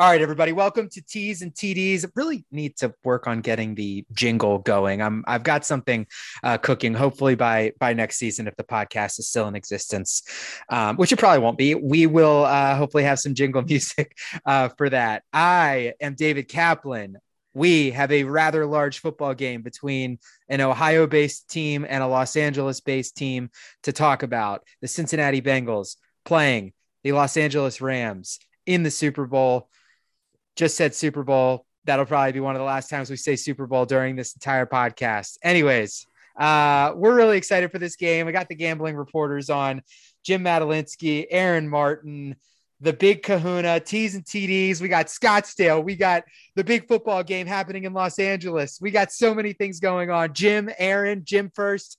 All right, everybody, welcome to T's and TDs. Really need to work on getting the jingle going. I'm I've got something uh, cooking. Hopefully by by next season, if the podcast is still in existence, um, which it probably won't be, we will uh, hopefully have some jingle music uh, for that. I am David Kaplan. We have a rather large football game between an Ohio-based team and a Los Angeles-based team to talk about. The Cincinnati Bengals playing the Los Angeles Rams in the Super Bowl just said Super Bowl. That'll probably be one of the last times we say Super Bowl during this entire podcast. Anyways, uh, we're really excited for this game. We got the gambling reporters on Jim Madalinsky, Aaron Martin, the big kahuna, T's and TDs. We got Scottsdale. We got the big football game happening in Los Angeles. We got so many things going on. Jim, Aaron, Jim first.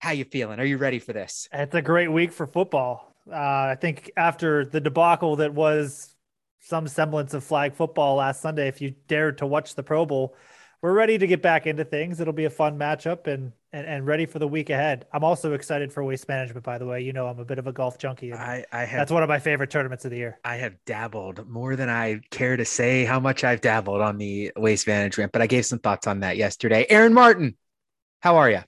How you feeling? Are you ready for this? It's a great week for football. Uh, I think after the debacle that was some semblance of flag football last Sunday. If you dared to watch the Pro Bowl, we're ready to get back into things. It'll be a fun matchup and and, and ready for the week ahead. I'm also excited for waste management. By the way, you know I'm a bit of a golf junkie. I, I have, that's one of my favorite tournaments of the year. I have dabbled more than I care to say how much I've dabbled on the waste management, but I gave some thoughts on that yesterday. Aaron Martin, how are you?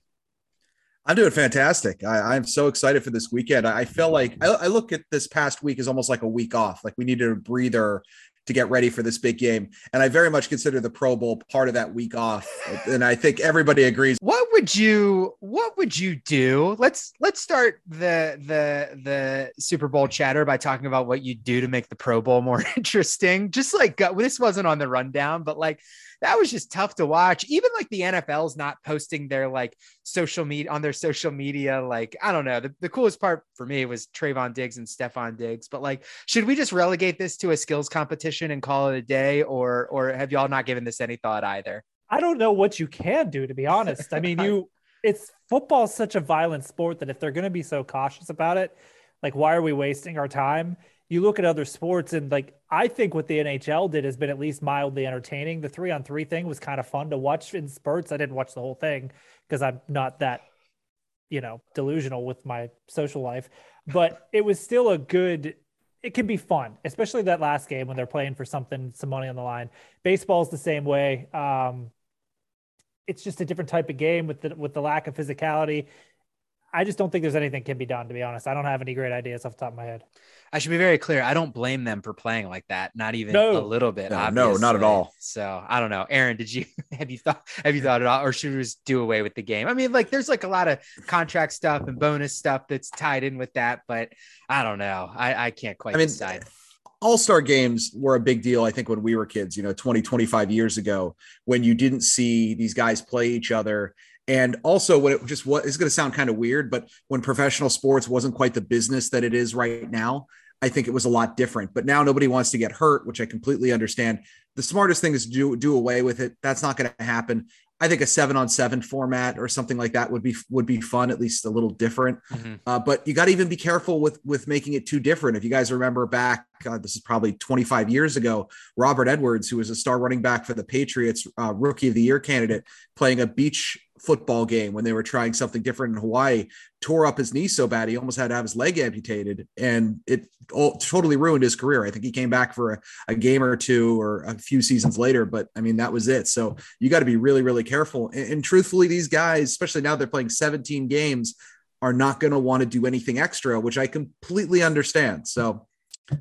I'm doing fantastic. I, am so excited for this weekend. I, I feel like I, I, look at this past week as almost like a week off. Like we needed a breather to get ready for this big game. And I very much consider the Pro Bowl part of that week off. and I think everybody agrees. What would you what would you do? Let's let's start the the the Super Bowl chatter by talking about what you do to make the Pro Bowl more interesting. Just like this wasn't on the rundown, but like that was just tough to watch. Even like the NFL's not posting their like social media on their social media. Like, I don't know. The, the coolest part for me was Trevon Diggs and Stefon Diggs. But like, should we just relegate this to a skills competition and call it a day? Or or have y'all not given this any thought either? I don't know what you can do, to be honest. I mean, you it's football such a violent sport that if they're gonna be so cautious about it, like why are we wasting our time? You look at other sports and like I think what the NHL did has been at least mildly entertaining. The three on three thing was kind of fun to watch in spurts. I didn't watch the whole thing because I'm not that, you know, delusional with my social life, but it was still a good. It can be fun, especially that last game when they're playing for something, some money on the line. Baseball's the same way. Um, it's just a different type of game with the with the lack of physicality. I just don't think there's anything can be done. To be honest, I don't have any great ideas off the top of my head. I should be very clear. I don't blame them for playing like that. Not even no. a little bit. No, no, not at all. So I don't know. Aaron, did you have you thought have you thought at all, or should we just do away with the game? I mean, like there's like a lot of contract stuff and bonus stuff that's tied in with that, but I don't know. I, I can't quite I mean, decide. All-star games were a big deal, I think, when we were kids, you know, 20, 25 years ago, when you didn't see these guys play each other and also, what it just what is going to sound kind of weird, but when professional sports wasn't quite the business that it is right now, I think it was a lot different. But now nobody wants to get hurt, which I completely understand. The smartest thing is to do, do away with it. That's not going to happen. I think a seven on seven format or something like that would be would be fun, at least a little different. Mm-hmm. Uh, but you got to even be careful with with making it too different. If you guys remember back, uh, this is probably 25 years ago, Robert Edwards, who was a star running back for the Patriots, uh, rookie of the year candidate, playing a beach football game when they were trying something different in Hawaii, tore up his knee so bad he almost had to have his leg amputated, and it all, totally ruined his career. I think he came back for a, a, game or two or a few seasons later, but I mean that was it. So you got to be really, really careful. And, and truthfully, these guys, especially now they're playing 17 games, are not going to want to do anything extra, which I completely understand. So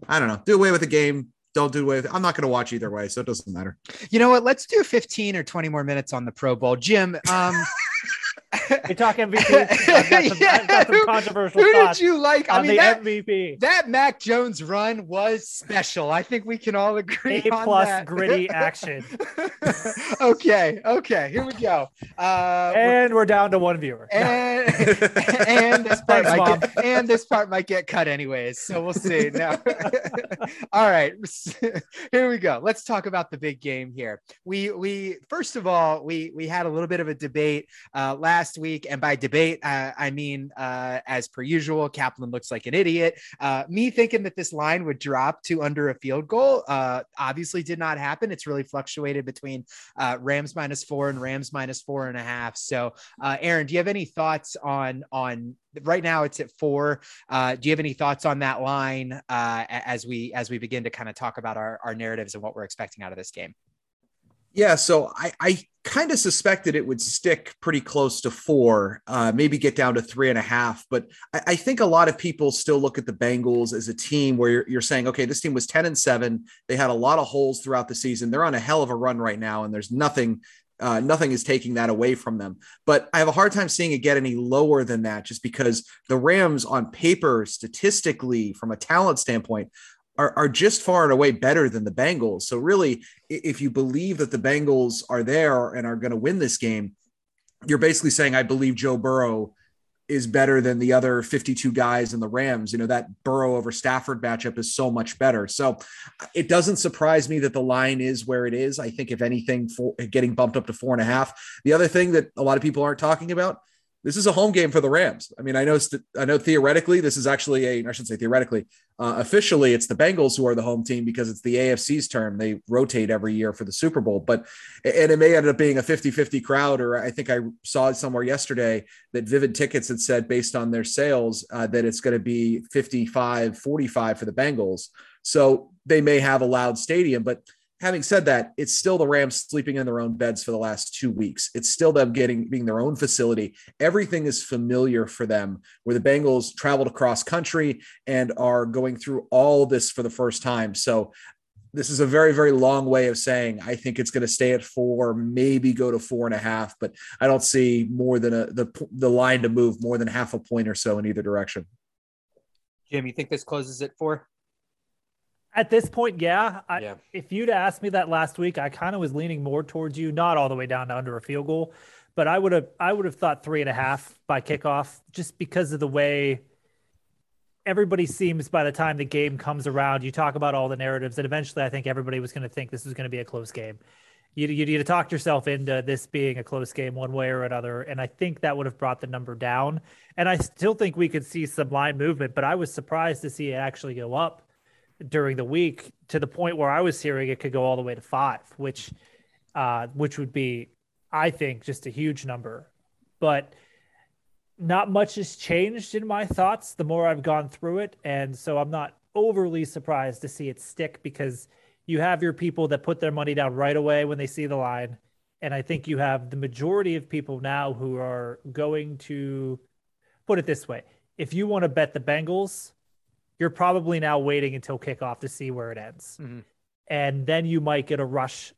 I don't know. Do away with the game don't do it. I'm not going to watch either way, so it doesn't matter. You know what? Let's do 15 or 20 more minutes on the Pro Bowl. Jim, um, we talk MVP. I've got some, yeah. I've got some controversial who, who did you like? I mean, that, MVP. That Mac Jones run was special. I think we can all agree. A plus gritty action. okay, okay, here we go. Uh, and we're, we're down to one viewer. And and this part Thanks, might get, and this part might get cut anyways. So we'll see. Now, all right, here we go. Let's talk about the big game here. We we first of all we we had a little bit of a debate uh, last week. And by debate, uh, I mean, uh, as per usual, Kaplan looks like an idiot. Uh, me thinking that this line would drop to under a field goal uh, obviously did not happen. It's really fluctuated between uh, Rams minus four and Rams minus four and a half. So, Aaron, do you have any thoughts on on right now? It's at four. do you have any thoughts on that line as we as we begin to kind of talk about our, our narratives and what we're expecting out of this game? Yeah, so I, I kind of suspected it would stick pretty close to four, uh, maybe get down to three and a half. But I, I, think a lot of people still look at the Bengals as a team where you're, you're, saying, okay, this team was 10 and seven. They had a lot of holes throughout the season. They're on a hell of a run right now, and there's nothing. Uh, nothing is taking that away from them. But I have a hard time seeing it get any lower than that just because the Rams, on paper, statistically, from a talent standpoint, are, are just far and away better than the Bengals. So really, if you believe that the Bengals are there and are going to win this game, you're basically saying, I believe Joe Burrow is better than the other 52 guys in the Rams. You know, that Burrow over Stafford matchup is so much better. So uh, it doesn't surprise me that the line is where it is. I think, if anything, for getting bumped up to four and a half. The other thing that a lot of people aren't talking about this is a home game for the Rams. I mean, I know I know theoretically this is actually a I shouldn't say theoretically, uh, officially it's the Bengals who are the home team because it's the AFC's term. They rotate every year for the Super Bowl, but and it may end up being a 50-50 crowd or I think I saw somewhere yesterday that Vivid Tickets had said based on their sales uh, that it's going to be 55-45 for the Bengals. So they may have a loud stadium, but having said that, it's still the Rams sleeping in their own beds for the last two weeks. It's still them getting being their own facility. Everything is familiar for them. Where the Bengals traveled across country and are going through all this for the first time. So this is a very very long way of saying I think it's going to stay at four, maybe go to four and a half, but I don't see more than a the the line to move more than half a point or so in either direction. Jim, you think this closes at four? At this point, yeah. I, yeah. If you'd asked me that last week, I kind of was leaning more towards you, not all the way down to under a field goal, but I would have I would have thought three and a half by kickoff, just because of the way everybody seems by the time the game comes around. You talk about all the narratives, and eventually, I think everybody was going to think this was going to be a close game. You, you need to talk yourself into this being a close game one way or another. And I think that would have brought the number down. And I still think we could see some line movement, but I was surprised to see it actually go up during the week to the point where I was hearing it could go all the way to five, which uh, which would be, I think, just a huge number. But not much has changed in my thoughts the more I've gone through it, and so I'm not overly surprised to see it stick because you have your people that put their money down right away when they see the line, and I think you have the majority of people now who are going to put it this way: if you want to bet the Bengals you're probably now waiting until kickoff to see where it ends. Mm-hmm. And then you might get a rush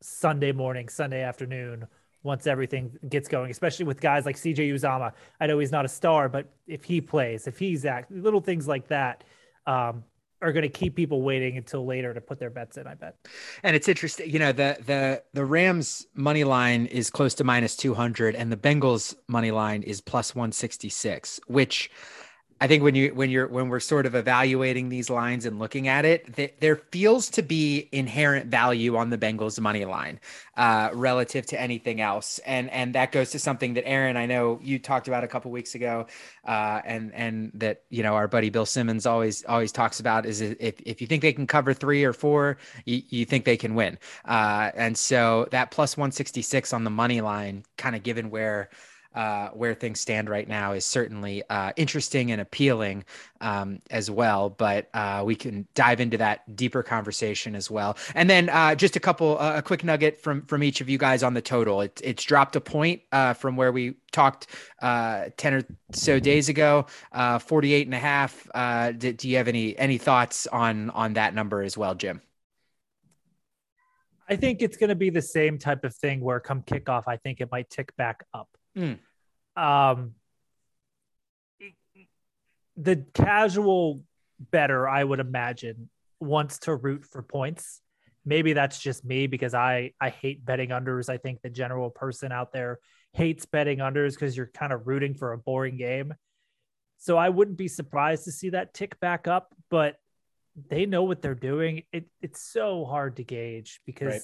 Sunday morning, Sunday afternoon once everything gets going, especially with guys like CJ Uzomah. I know he's not a star, but if he plays, if he's act, little things like that um, are going to keep people waiting until later to put their bets in. I bet. And it's interesting, you know, the the the Rams money line is close to minus two hundred, and the Bengals money line is plus one sixty six, which I think when you when you're when we're sort of evaluating these lines and looking at it, th- there feels to be inherent value on the Bengals money line uh, relative to anything else, and and that goes to something that Aaron, I know you talked about a couple weeks ago, uh, and and that you know our buddy Bill Simmons always always talks about is if if you think they can cover three or four, you, you think they can win, uh, and so that plus one sixty six on the money line, kind of given where uh, where things stand right now is certainly uh, interesting and appealing um, as well. But uh, we can dive into that deeper conversation as well. And then uh, just a couple, uh, a quick nugget from from each of you guys on the total. It, it's dropped a point uh, from where we talked 10 or so days ago, 48 and a half. Do you have any any thoughts on on that number as well, Jim? I think it's going to be the same type of thing where come kickoff, I think it might tick back up. Mm. Um, the casual bettor, I would imagine, wants to root for points. Maybe that's just me because I I hate betting unders. I think the general person out there hates betting unders because you're kind of rooting for a boring game. So I wouldn't be surprised to see that tick back up, but they know what they're doing. It, it's so hard to gauge because right.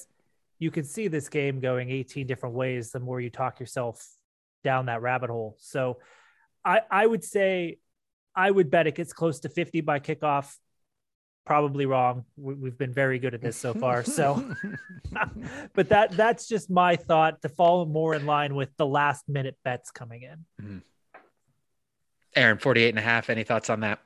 you can see this game going 18 different ways the more you talk yourself down that rabbit hole. So I I would say I would bet it gets close to 50 by kickoff. Probably wrong. We've been very good at this so far. So, but that that's just my thought to fall more in line with the last minute bets coming in. Mm-hmm. Aaron, 48 and a half. Any thoughts on that?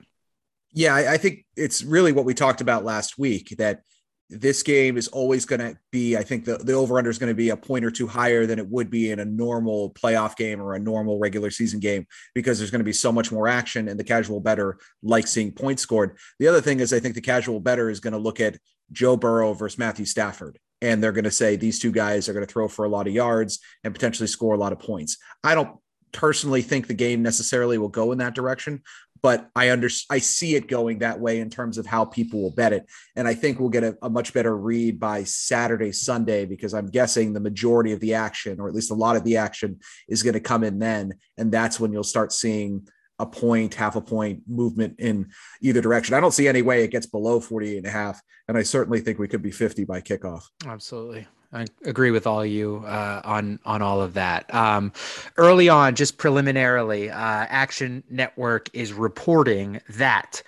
Yeah, I, I think it's really what we talked about last week that this game is always going to be, I think the, the over under is going to be a point or two higher than it would be in a normal playoff game or a normal regular season game because there's going to be so much more action and the casual bettor like seeing points scored. The other thing is, I think the casual bettor is going to look at Joe Burrow versus Matthew Stafford. And they're going to say these two guys are going to throw for a lot of yards and potentially score a lot of points. I don't personally think the game necessarily will go in that direction, but I under I see it going that way in terms of how people will bet it, and I think we'll get a, a, much better read by Saturday, Sunday, because I'm guessing the majority of the action, or at least a lot of the action, is going to come in then, and that's when you'll start seeing a point, half a point movement in either direction. I don't see any way it gets below 48 and a half, and I certainly think we could be 50 by kickoff. Absolutely. I agree with all you uh, on on all of that. Um, early on, just preliminarily, uh, Action Network is reporting that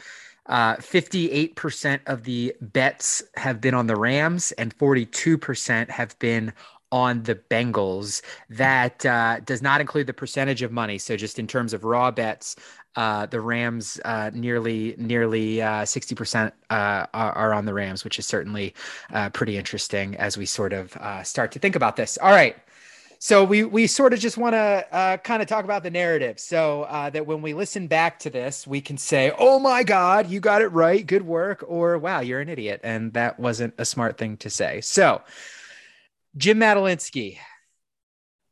uh, 58% of the bets have been on the Rams and 42% have been on the Bengals. That uh, does not include the percentage of money. So just in terms of raw bets, uh, the Rams uh, nearly nearly uh, sixty percent uh, are, are, on the Rams, which is certainly uh, pretty interesting as we sort of start to think about this. All right. So we we sort of just want to kind of talk about the narrative, so that when we listen back to this, we can say, "Oh my God, you got it right, good work," or "Wow, you're an idiot," and that wasn't a smart thing to say. So, Jim Madolinsky,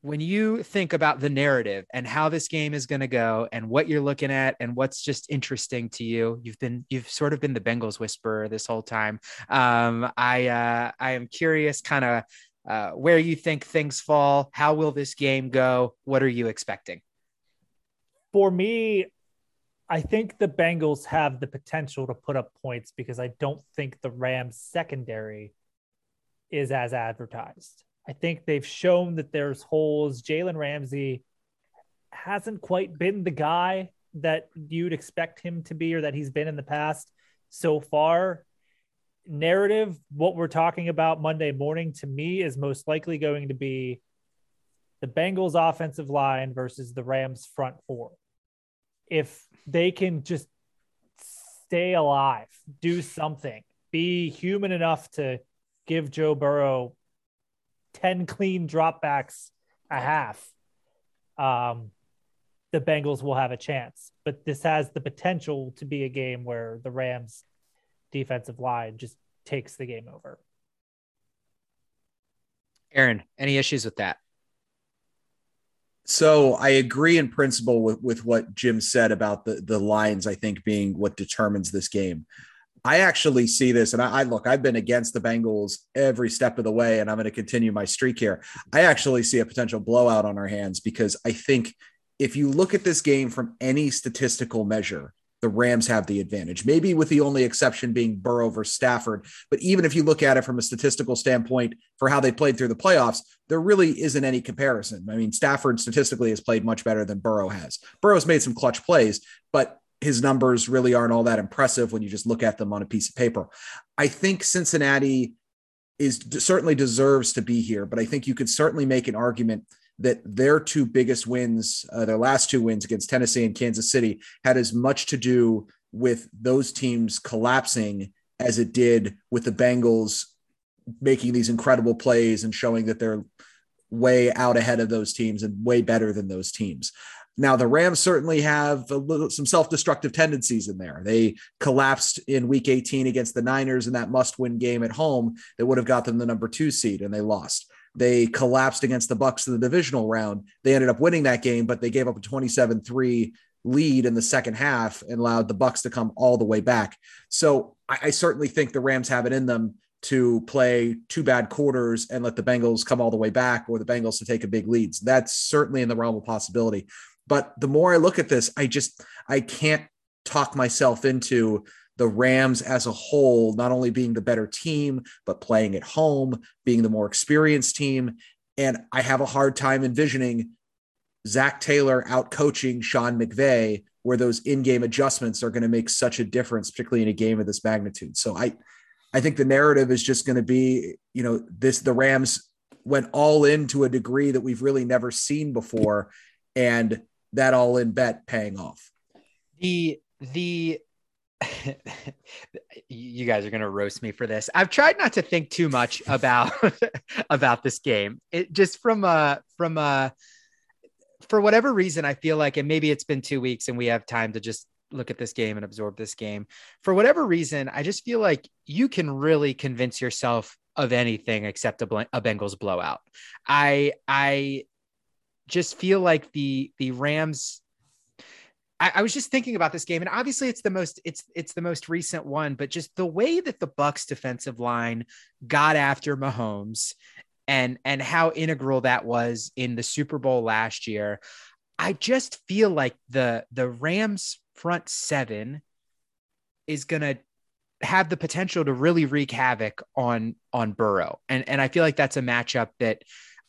when you think about the narrative and how this game is going to go and what you're looking at and what's just interesting to you you've been you've sort of been the bengals whisperer this whole time. Um, i uh, i am curious kind of uh, where you think things fall. How will this game go? What are you expecting? For me i think the bengals have the potential to put up points because i don't think the rams secondary is as advertised I think they've shown that there's holes. Jalen Ramsey hasn't quite been the guy that you'd expect him to be or that he's been in the past so far. Narrative, what we're talking about Monday morning to me is most likely going to be the Bengals offensive line versus the Rams front four. If they can just stay alive, do something, be human enough to give Joe Burrow 10 clean dropbacks a half, um, the Bengals will have a chance. But this has the potential to be a game where the Rams defensive line just takes the game over. Aaron, any issues with that? So I agree in principle with, with what Jim said about the, the lines, I think being what determines this game. I actually see this, and I, I, look, I've been against the Bengals every step of the way, and I'm going to continue my streak here. I actually see a potential blowout on our hands because I think if you look at this game from any statistical measure, the Rams have the advantage, maybe with the only exception being Burrow versus Stafford. But even if you look at it from a statistical standpoint for how they played through the playoffs, there really isn't any comparison. I mean, Stafford statistically has played much better than Burrow has. Burrow's made some clutch plays, but his numbers really aren't all that impressive when you just look at them on a piece of paper. I think Cincinnati is certainly deserves to be here, but I think you could certainly make an argument that their two biggest wins, uh, their last two wins against Tennessee and Kansas City, had as much to do with those teams collapsing as it did with the Bengals making these incredible plays and showing that they're way out ahead of those teams and way better than those teams. Now, the Rams certainly have little, some self destructive tendencies in there. They collapsed in week 18 against the Niners in that must win game at home that would have got them the number two seed, and they lost. They collapsed against the Bucks in the divisional round. They ended up winning that game, but they gave up a 27 3 lead in the second half and allowed the Bucks to come all the way back. So I, I certainly think the Rams have it in them to play two bad quarters and let the Bengals come all the way back or the Bengals to take a big lead. So that's certainly in the realm of possibility. But the more I look at this, I just I can't talk myself into the Rams as a whole, not only being the better team, but playing at home, being the more experienced team. And I have a hard time envisioning Zac Taylor out coaching Sean McVay, where those in-game adjustments are going to make such a difference, particularly in a game of this magnitude. So I, I think the narrative is just going to be, you know, this the Rams went all in to a degree that we've really never seen before, and that all in bet paying off. The the you guys are going to roast me for this. I've tried not to think too much about about this game. It just from a from a for whatever reason I feel like and maybe it's been 2 weeks and we have time to just look at this game and absorb this game. For whatever reason, I just feel like you can really convince yourself of anything except a, a Bengals blowout. I I just feel like the the Rams I, I, was just thinking about this game, and obviously it's the most it's it's the most recent one, but just the way that the Bucks defensive line got after Mahomes and and how integral that was in the Super Bowl last year. I just feel like the the Rams front seven is gonna have the potential to really wreak havoc on on Burrow. And and I feel like that's a matchup that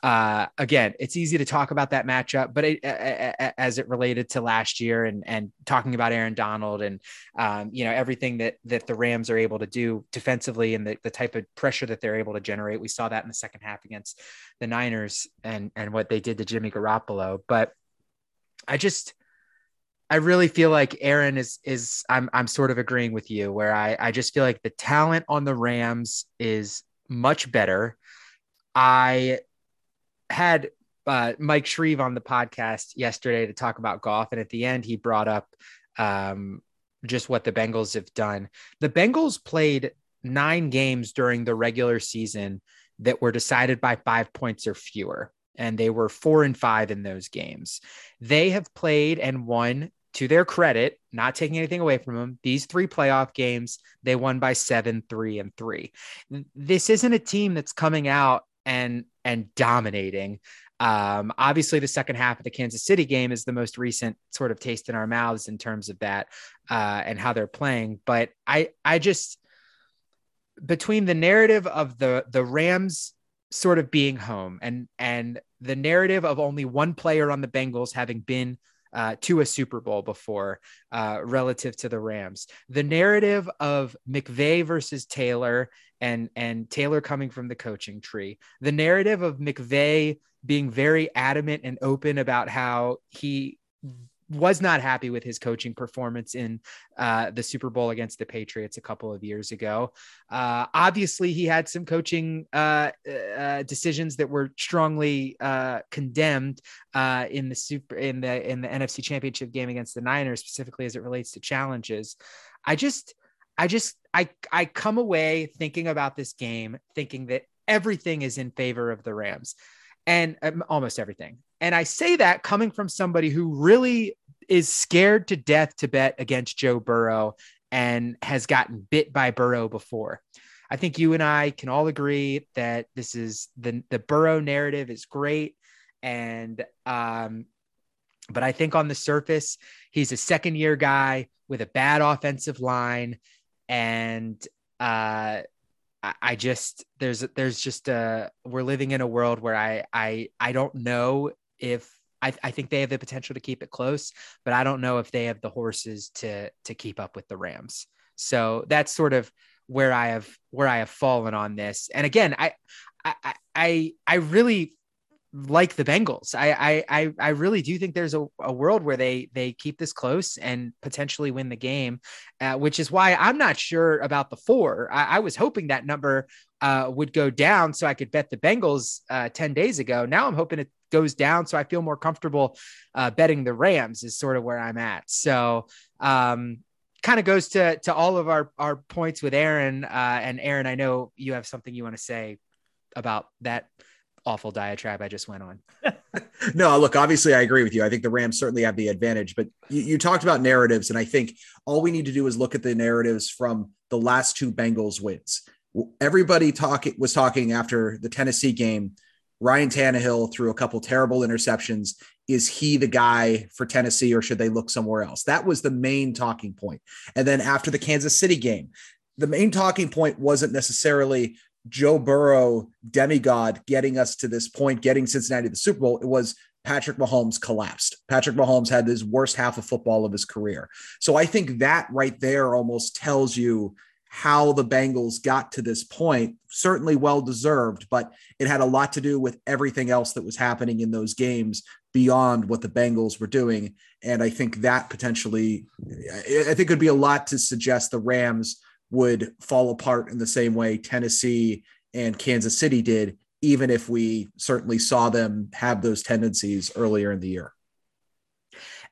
uh, again, it's easy to talk about that matchup, but it, as it related to last year and and talking about Aaron Donald and um, you know everything that that the Rams are able to do defensively and the, the type of pressure that they're able to generate, we saw that in the second half against the Niners and and what they did to Jimmy Garoppolo. But I just I really feel like Aaron is is I'm I'm sort of agreeing with you where I I just feel like the talent on the Rams is much better. I had uh, Mike Shreve on the podcast yesterday to talk about golf, and at the end he brought up um, just what the Bengals have done. The Bengals played nine games during the regular season that were decided by five points or fewer, and they were four and five in those games. They have played and won. To their credit, not taking anything away from them, these three playoff games, they won by seven, three, and three. This isn't a team that's coming out and and dominating. Um, obviously, the second half of the Kansas City game is the most recent sort of taste in our mouths in terms of that uh, and how they're playing. But I, I just between the narrative of the the Rams sort of being home and and the narrative of only one player on the Bengals having been uh, to a Super Bowl before uh, relative to the Rams. The narrative of McVay versus Taylor and and Taylor coming from the coaching tree. The narrative of McVay being very adamant and open about how he was not happy with his coaching performance in uh, the Super Bowl against the Patriots a couple of years ago. Uh, obviously, he had some coaching uh, uh decisions that were strongly uh, condemned uh, in the super in the in the NFC Championship game against the Niners, specifically as it relates to challenges. I just, I just, I I come away thinking about this game, thinking that everything is in favor of the Rams and um, almost everything. And I say that coming from somebody who really is scared to death to bet against Joe Burrow and has gotten bit by Burrow before. I think you and I can all agree that this is the the Burrow narrative is great and um but I think on the surface he's a second year guy with a bad offensive line and uh I just there's there's just a we're living in a world where I I I don't know if I, I think they have the potential to keep it close, but I don't know if they have the horses to to keep up with the Rams. So that's sort of where I have where I have fallen on this. And again, I I I I really like the Bengals. I I I really do think there's a, a world where they they keep this close and potentially win the game, uh, which is why I'm not sure about the four. I, I was hoping that number uh, would go down so I could bet the Bengals uh, ten days ago. Now I'm hoping it goes down so I feel more comfortable uh, betting the Rams. Is sort of where I'm at. So. Um, kind of goes to to all of our our points with Aaron uh, and Aaron I know you have something you want to say about that awful diatribe I just went on. no, look, obviously I agree with you. I think the Rams certainly have the advantage, but you, you, talked about narratives, and I think all we need to do is look at the narratives from the last two Bengals wins. Everybody talking was talking after the Tennessee game. Ryan Tannehill threw a couple terrible interceptions. Is he the guy for Tennessee, or should they look somewhere else? That was the main talking point. And then after the Kansas City game, the main talking point wasn't necessarily Joe Burrow demigod getting us to this point, getting Cincinnati to the Super Bowl. It was Patrick Mahomes collapsed. Patrick Mahomes had his worst half of football of his career. So I think that right there almost tells you how the Bengals got to this point. Certainly well deserved, but it had a lot to do with everything else that was happening in those games beyond what the Bengals were doing. And I think that potentially, I think it'd be a lot to suggest the Rams would fall apart in the same way Tennessee and Kansas City did, even if we certainly saw them have those tendencies earlier in the year.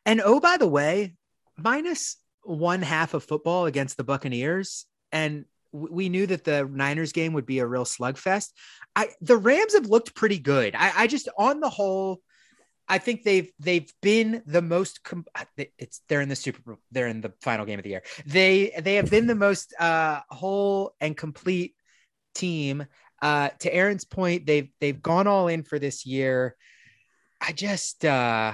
And oh, by the way, minus one half of football against the Buccaneers, and we knew that the Niners game would be a real slugfest. I the Rams have looked pretty good. I, I just on the whole, I think they've they've been the most. Com- it's they're in the Super Bowl. They're in the final game of the year. They they have been the most uh, whole and complete team. Uh, to Aaron's point, they've they've gone all in for this year. I just uh,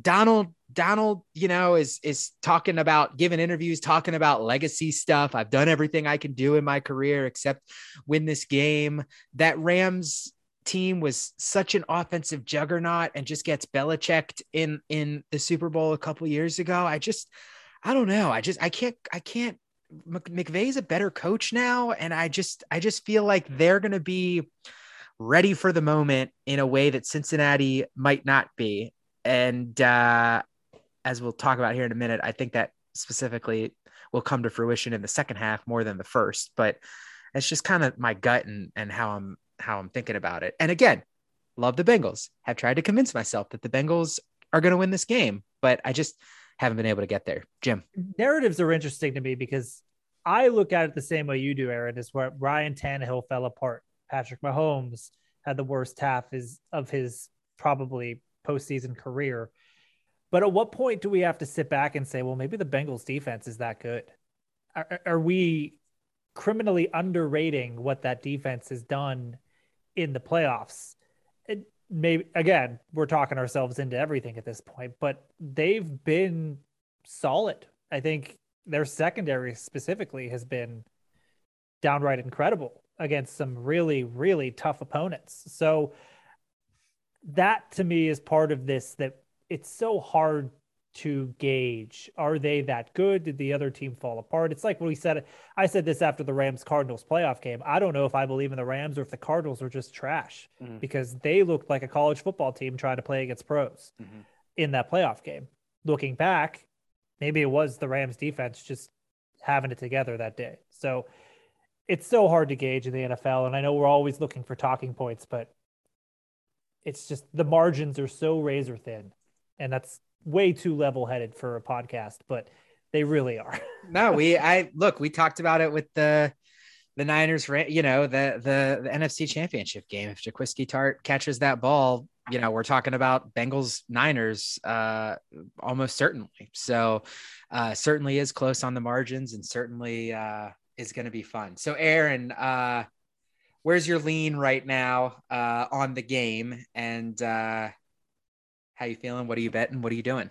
Donald Donald, you know, is is talking about giving interviews, talking about legacy stuff. I've done everything I can do in my career except win this game. That Rams team was such an offensive juggernaut and just gets Belichicked in in the Super Bowl a couple years ago. I just I don't know. I just I can't I can't McVay's a better coach now and I just I just feel like they're going to be ready for the moment in a way that Cincinnati might not be. And uh as we'll talk about here in a minute, I think that specifically will come to fruition in the second half more than the first, but it's just kind of my gut and and how I'm how I'm thinking about it. And again, love the Bengals. Have tried to convince myself that the Bengals are going to win this game, but I just haven't been able to get there. Jim. Narratives are interesting to me because I look at it the same way you do, Aaron, is where Ryan Tannehill fell apart. Patrick Mahomes had the worst half is of his probably postseason career. But at what point do we have to sit back and say, well, maybe the Bengals defense is that good? Are, are we criminally underrating what that defense has done in the playoffs. It maybe again, we're talking ourselves into everything at this point, but they've been solid. I think their secondary specifically has been downright incredible against some really, really tough opponents. So that to me is part of this that it's so hard to gauge are they that good? Did the other team fall apart? It's like what we said i said this after the rams cardinals playoff game. I don't know if i believe in the rams or if the cardinals are just trash mm-hmm. because they looked like a college football team trying to play against pros mm-hmm. in that playoff game. Looking back maybe it was the rams defense just having it together that day. So it's so hard to gauge in the nfl and i know we're always looking for talking points but it's just the margins are so razor thin and that's way too level headed for a podcast, but they really are. no, we I look, we talked about it with the the Niners, you know, the the the NFC Championship game. If Jaquiski Tartt catches that ball, you know, we're talking about Bengals Niners uh almost certainly. So uh certainly is close on the margins and certainly uh is going to be fun. So Aaron, uh where's your lean right now uh on the game and uh how you feeling? What are you betting? What are you doing?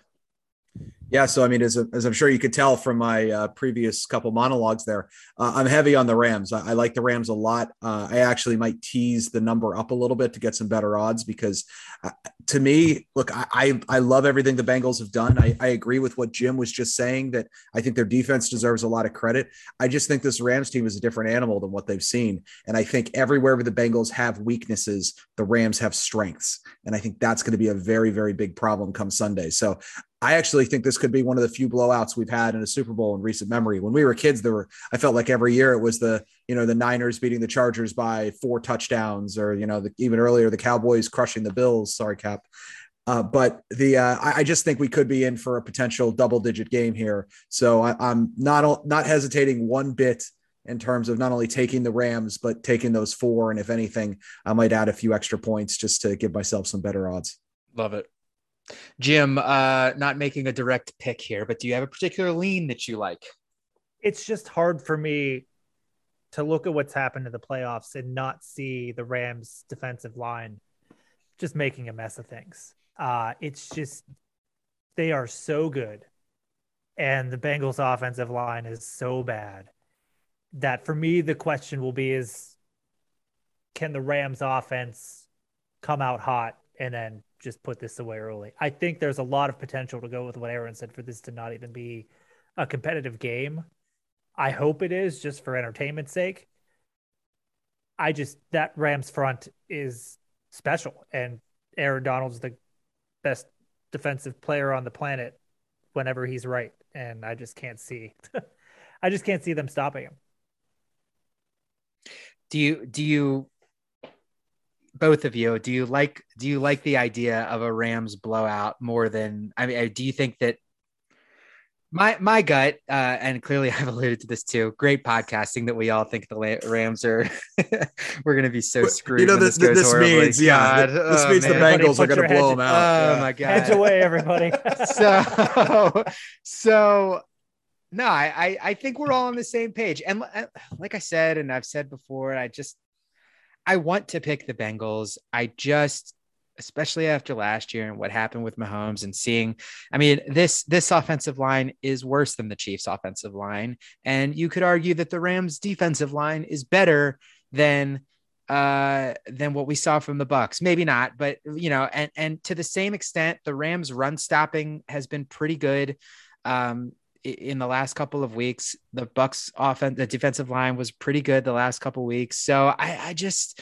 Yeah, so I mean, as, as I'm sure you could tell from my uh, previous couple monologues there, uh, I'm heavy on the Rams. I, I like the Rams a lot. Uh, I actually might tease the number up a little bit to get some better odds because, uh, to me, look, I, I, I love everything the Bengals have done. I, I agree with what Jim was just saying that I think their defense deserves a lot of credit. I just think this Rams team is a different animal than what they've seen, and I think everywhere where the Bengals have weaknesses, the Rams have strengths, and I think that's going to be a very very big problem come Sunday. So I actually think this could be one of the few blowouts we've had in a Super Bowl in recent memory. When we were kids, there were I felt like every year it was the you know the Niners beating the Chargers by four touchdowns, or you know the, even earlier the Cowboys crushing the Bills. Sorry, Cap. Uh, but the uh, I, I, just think we could be in for a potential double digit game here. So I, I'm not not hesitating one bit in terms of not only taking the Rams but taking those four, and if anything, I might add a few extra points just to give myself some better odds. Love it. Jim, uh, not making a direct pick here, but do you have a particular lean that you like? It's just hard for me to look at what's happened to the playoffs and not see the Rams defensive line just making a mess of things. Uh, it's just they are so good, and the Bengals offensive line is so bad that for me the question will be is can the Rams offense come out hot and then just put this away early. I think there's a lot of potential to go with what Aaron said for this to not even be a competitive game. I hope it is just for entertainment's sake. I just that Rams front is special, and Aaron Donald's the best defensive player on the planet whenever he's right, and I just can't see, I just can't see them stopping him. Do you do you both of you do you like do you like the idea of a Rams blowout more than I mean do you think that my my gut, uh, and clearly I've alluded to this too. Great podcasting that we all think the Rams are. we're going to be so screwed. You know this. This, this means yeah. This oh, means man. the Bengals are going to blow them out. Oh yeah. my god! Hedge away, everybody. so, so no, I I think we're all on the same page. And uh, like I said, and I've said before, I just I want to pick the Bengals. I just especially after last year and what happened with Mahomes and seeing, I mean, this this offensive line is worse than the Chiefs offensive line. And you could argue that the Rams defensive line is better than uh than what we saw from the Bucks. Maybe not, but you know, and and to the same extent, the Rams run stopping has been pretty good. Um in the last couple of weeks, the Bucks offense, the defensive line was pretty good the last couple weeks. So I, I just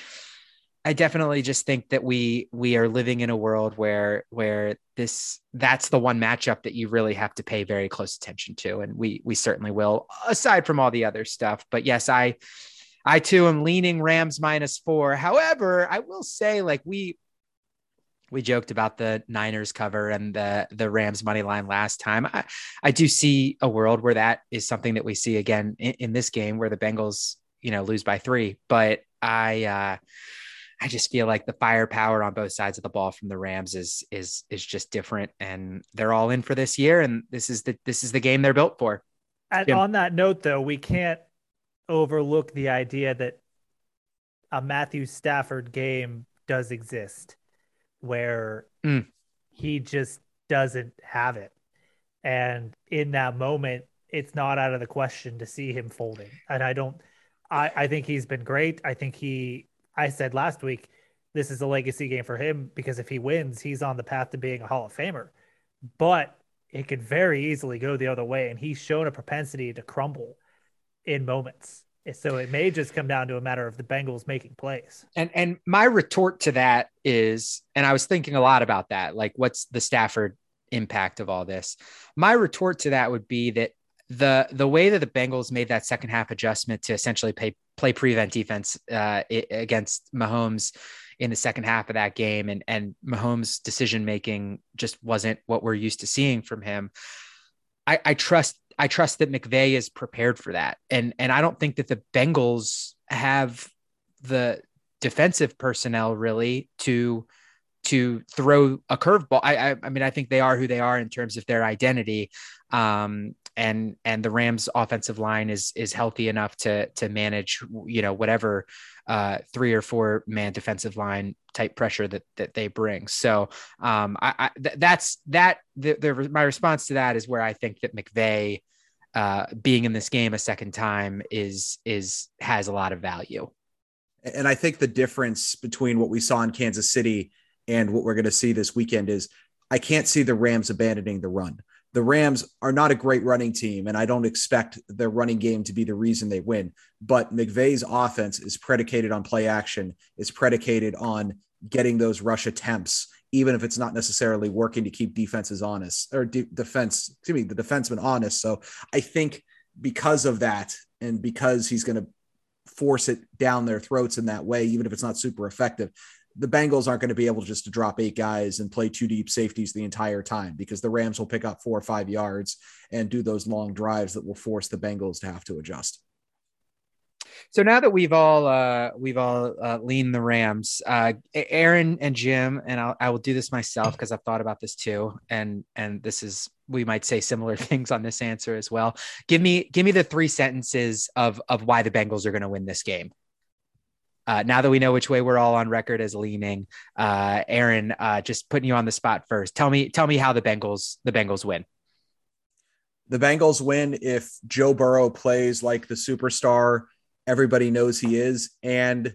I definitely just think that we we are living in a world where where this that's the one matchup that you really have to pay very close attention to, and we we certainly will. Aside from all the other stuff, but yes, I I too am leaning Rams minus four. However, I will say like we we joked about the Niners cover and the the Rams money line last time. I, I do see a world where that is something that we see again in, in this game where the Bengals you know lose by three, but I. uh I just feel like the firepower on both sides of the ball from the Rams is is is just different, and they're all in for this year, and this is the this is the game they're built for. And on that note, though, we can't overlook the idea that a Matthew Stafford game does exist, where mm. he just doesn't have it, and in that moment, it's not out of the question to see him folding. And I don't, I I think he's been great. I think he I said last week, this is a legacy game for him because if he wins, he's on the path to being a Hall of Famer. But it could very easily go the other way. And he's shown a propensity to crumble in moments. So it may just come down to a matter of the Bengals making plays. And and my retort to that is, and I was thinking a lot about that, like what's the Stafford impact of all this? My retort to that would be that the the way that the Bengals made that second half adjustment to essentially play play prevent defense uh, against Mahomes in the second half of that game, and and Mahomes' decision making just wasn't what we're used to seeing from him. I, I trust I trust that McVay is prepared for that, and and I don't think that the Bengals have the defensive personnel really to to throw a curveball. I, I, I mean I think they are who they are in terms of their identity. Um, and and the Rams offensive line is is healthy enough to to manage you know whatever uh, three or four man defensive line type pressure that that they bring. So um, I, I th- that's that the, the, my response to that is where I think that McVay uh, being in this game a second time is is has a lot of value. And I think the difference between what we saw in Kansas City and what we're going to see this weekend is I can't see the Rams abandoning the run the Rams are not a great running team, and I don't expect their running game to be the reason they win. But McVay's offense is predicated on play action, is predicated on getting those rush attempts, even if it's not necessarily working to keep defenses honest or de- defense, excuse me, the defenseman honest. So I think because of that, and because he's going to force it down their throats in that way, even if it's not super effective, the Bengals aren't going to be able to just to drop eight guys and play two deep safeties the entire time because the Rams will pick up four or five yards and do those long drives that will force the Bengals to have to adjust. So now that we've all uh, we've all uh, leaned the Rams, uh, Aaron and Jim, and I'll, I will do this myself because I've thought about this too, and and this is we might say similar things on this answer as well. Give me give me the three sentences of of why the Bengals are going to win this game. Uh, now that we know which way we're all on record as leaning, uh, Aaron, uh, just putting you on the spot first. Tell me, tell me how the Bengals the Bengals win. The Bengals win if Joe Burrow plays like the superstar everybody knows he is, and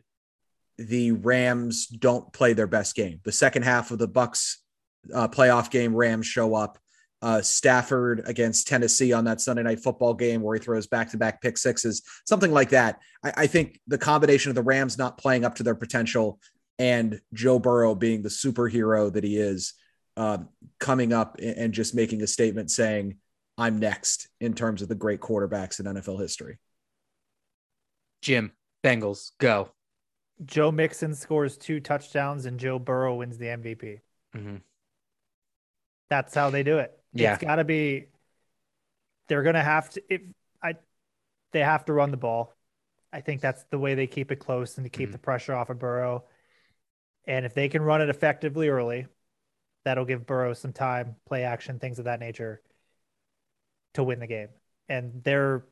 the Rams don't play their best game. The second half of the Bucks uh, playoff game, Rams show up. Uh, Stafford against Tennessee on that Sunday night football game where he throws back to back pick sixes, something like that. I, I, think the combination of the Rams not playing up to their potential and Joe Burrow being the superhero that he is, uh, coming up and just making a statement saying, I'm next in terms of the great quarterbacks in NFL history. Jim, Bengals, go. Joe Mixon scores two touchdowns and Joe Burrow wins the MVP. Mm-hmm. That's how they do it. Yeah. It's got to be, they're going to have to, if I, they have to run the ball. I think that's the way they keep it close and to keep mm-hmm. the pressure off of Burrow. And if they can run it effectively early, that'll give Burrow some time, play action, things of that nature to win the game. And they're,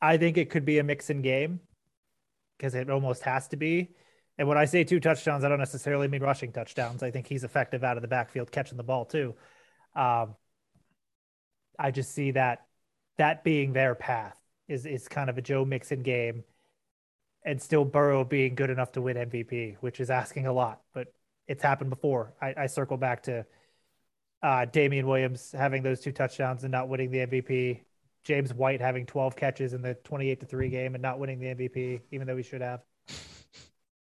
I think it could be a Mixon game because it almost has to be. And when I say two touchdowns, I don't necessarily mean rushing touchdowns. I think he's effective out of the backfield catching the ball too. Um, I just see that that being their path is is kind of a Joe Mixon game, and still Burrow being good enough to win MVP, which is asking a lot, but it's happened before. I, I circle back to uh, Damien Williams having those two touchdowns and not winning the MVP. James White having 12 catches in the 28 to 3 game and not winning the MVP, even though he should have.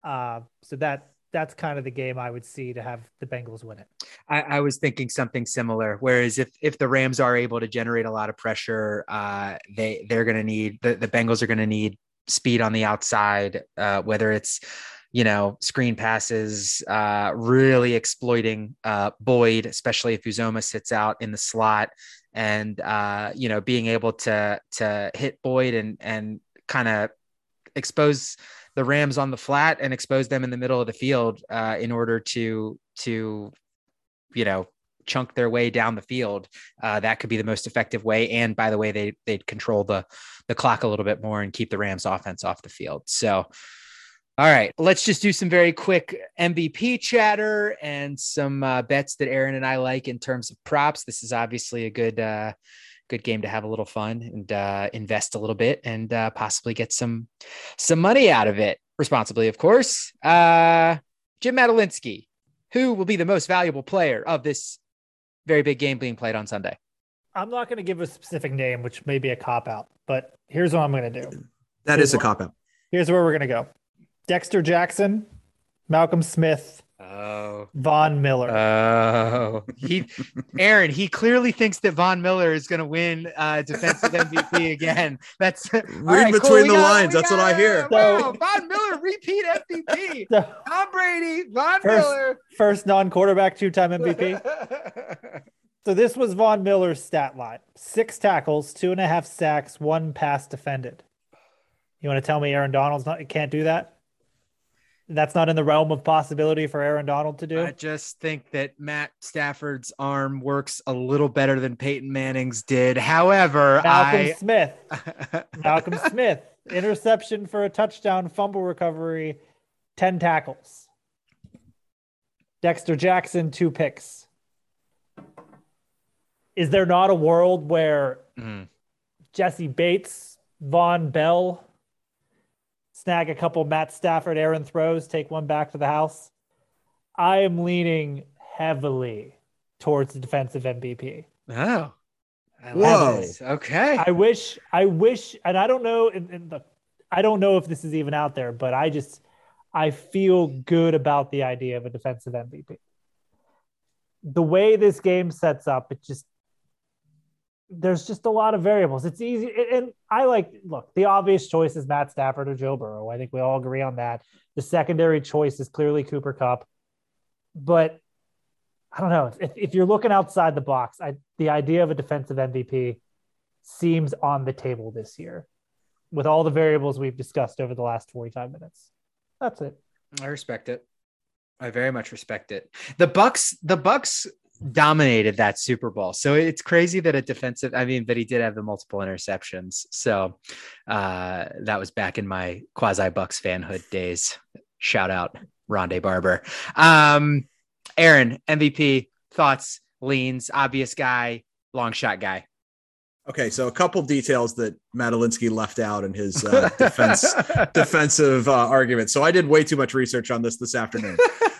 Uh, so that that's kind of the game I would see to have the Bengals win it. I, I, was thinking something similar. Whereas if if the Rams are able to generate a lot of pressure, uh, they they're going to need the the Bengals are going to need speed on the outside, uh, whether it's you know screen passes, uh, really exploiting uh, Boyd, especially if Uzomah sits out in the slot, and uh, you know being able to to hit Boyd and and kind of expose the Rams on the flat and expose them in the middle of the field uh, in order to to you know chunk their way down the field. Uh, that could be the most effective way. And by the way, they they'd control the the clock a little bit more and keep the Rams offense off the field. So. All right, let's just do some very quick MVP chatter and some uh, bets that Aaron and I like in terms of props. This is obviously a good uh, good game to have a little fun and uh, invest a little bit and uh, possibly get some some money out of it responsibly, of course. Uh, Jim Madalinsky, who will be the most valuable player of this very big game being played on Sunday? I'm not going to give a specific name, which may be a cop out, but here's what I'm going to do. That here's is a cop out. Here's where we're going to go Dexter Jackson, Malcolm Smith, Oh, Von Miller. Oh, he, Aaron. He clearly thinks that Von Miller is going to win uh, defensive MVP again. That's read right, between cool. the got, lines. That's got, what I hear. So, Von Miller repeat MVP. So, Tom Brady, Von first, Miller, first non-quarterback two-time MVP. so this was Von Miller's stat line: six tackles, two and a half sacks, one pass defended. You want to tell me Aaron Donald's not can't do that? That's not in the realm of possibility for Aaron Donald to do? I just think that Matt Stafford's arm works a little better than Peyton Manning's did. However, Malcolm I... Smith, Malcolm Smith, interception for a touchdown, fumble recovery, 10 tackles. Dexter Jackson, two picks. Is there not a world where mm. Jessie Bates, Vonn Bell, snag a couple Matt Stafford Aaron throws, take one back to the house. I am leaning heavily towards the defensive MVP. Oh. I Whoa. Okay. I wish, I wish, and I don't know, and, and the, I don't know if this is even out there, but I just, I feel good about the idea of a defensive MVP. The way this game sets up, it just there's just a lot of variables. It's easy, and I like look. The obvious choice is Matt Stafford or Joe Burrow. I think we all agree on that. The secondary choice is clearly Cooper Kupp, but I don't know if, if you're looking outside the box. I, the idea of a defensive MVP seems on the table this year, with all the variables we've discussed over the last 45 minutes. That's it. I respect it. I very much respect it. The Bucks, the Bucks dominated that Super Bowl. So it's crazy that a defensive, I mean, but he did have the multiple interceptions. So uh, that was back in my quasi Bucks fanhood days. Shout out Rondé Barber. Um, Aaron, MVP, thoughts, leans, obvious guy, long shot guy. Okay, so a couple details that Madalinsky left out in his uh, defense defensive uh, argument. So I did way too much research on this this afternoon.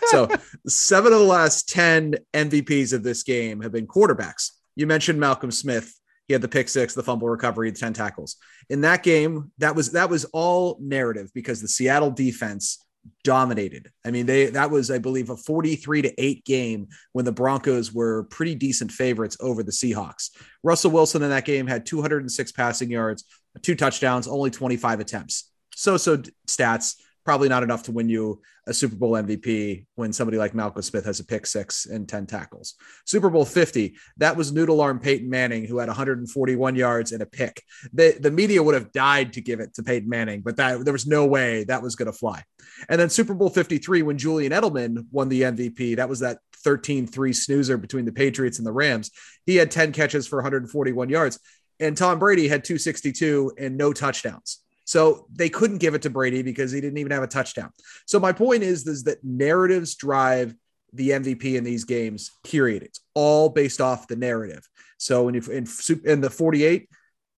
So seven of the last ten MVPs of this game have been quarterbacks. You mentioned Malcolm Smith. He had the pick six, the fumble recovery, the ten tackles. In that game, that was that was all narrative because the Seattle defense dominated. I mean, they that was, I believe, a 43 to 8 game when the Broncos were pretty decent favorites over the Seahawks. Russell Wilson in that game had 206 passing yards, two touchdowns, only 25 attempts. So so stats probably not enough to win you a Super Bowl MVP when somebody like Malcolm Smith has a pick six and 10 tackles. Super Bowl 50, that was noodle arm Peyton Manning, who had 141 yards and a pick. The, the media would have died to give it to Peyton Manning, but that there was no way that was going to fly. And then Super Bowl 53, when Julian Edelman won the MVP, that was that 13 3 snoozer between the Patriots and the Rams. He had 10 catches for 141 yards. And Tom Brady had 262 and no touchdowns. So they couldn't give it to Brady because he didn't even have a touchdown. So my point is, is that narratives drive the MVP in these games, period. It's all based off the narrative. So you in, in the 48,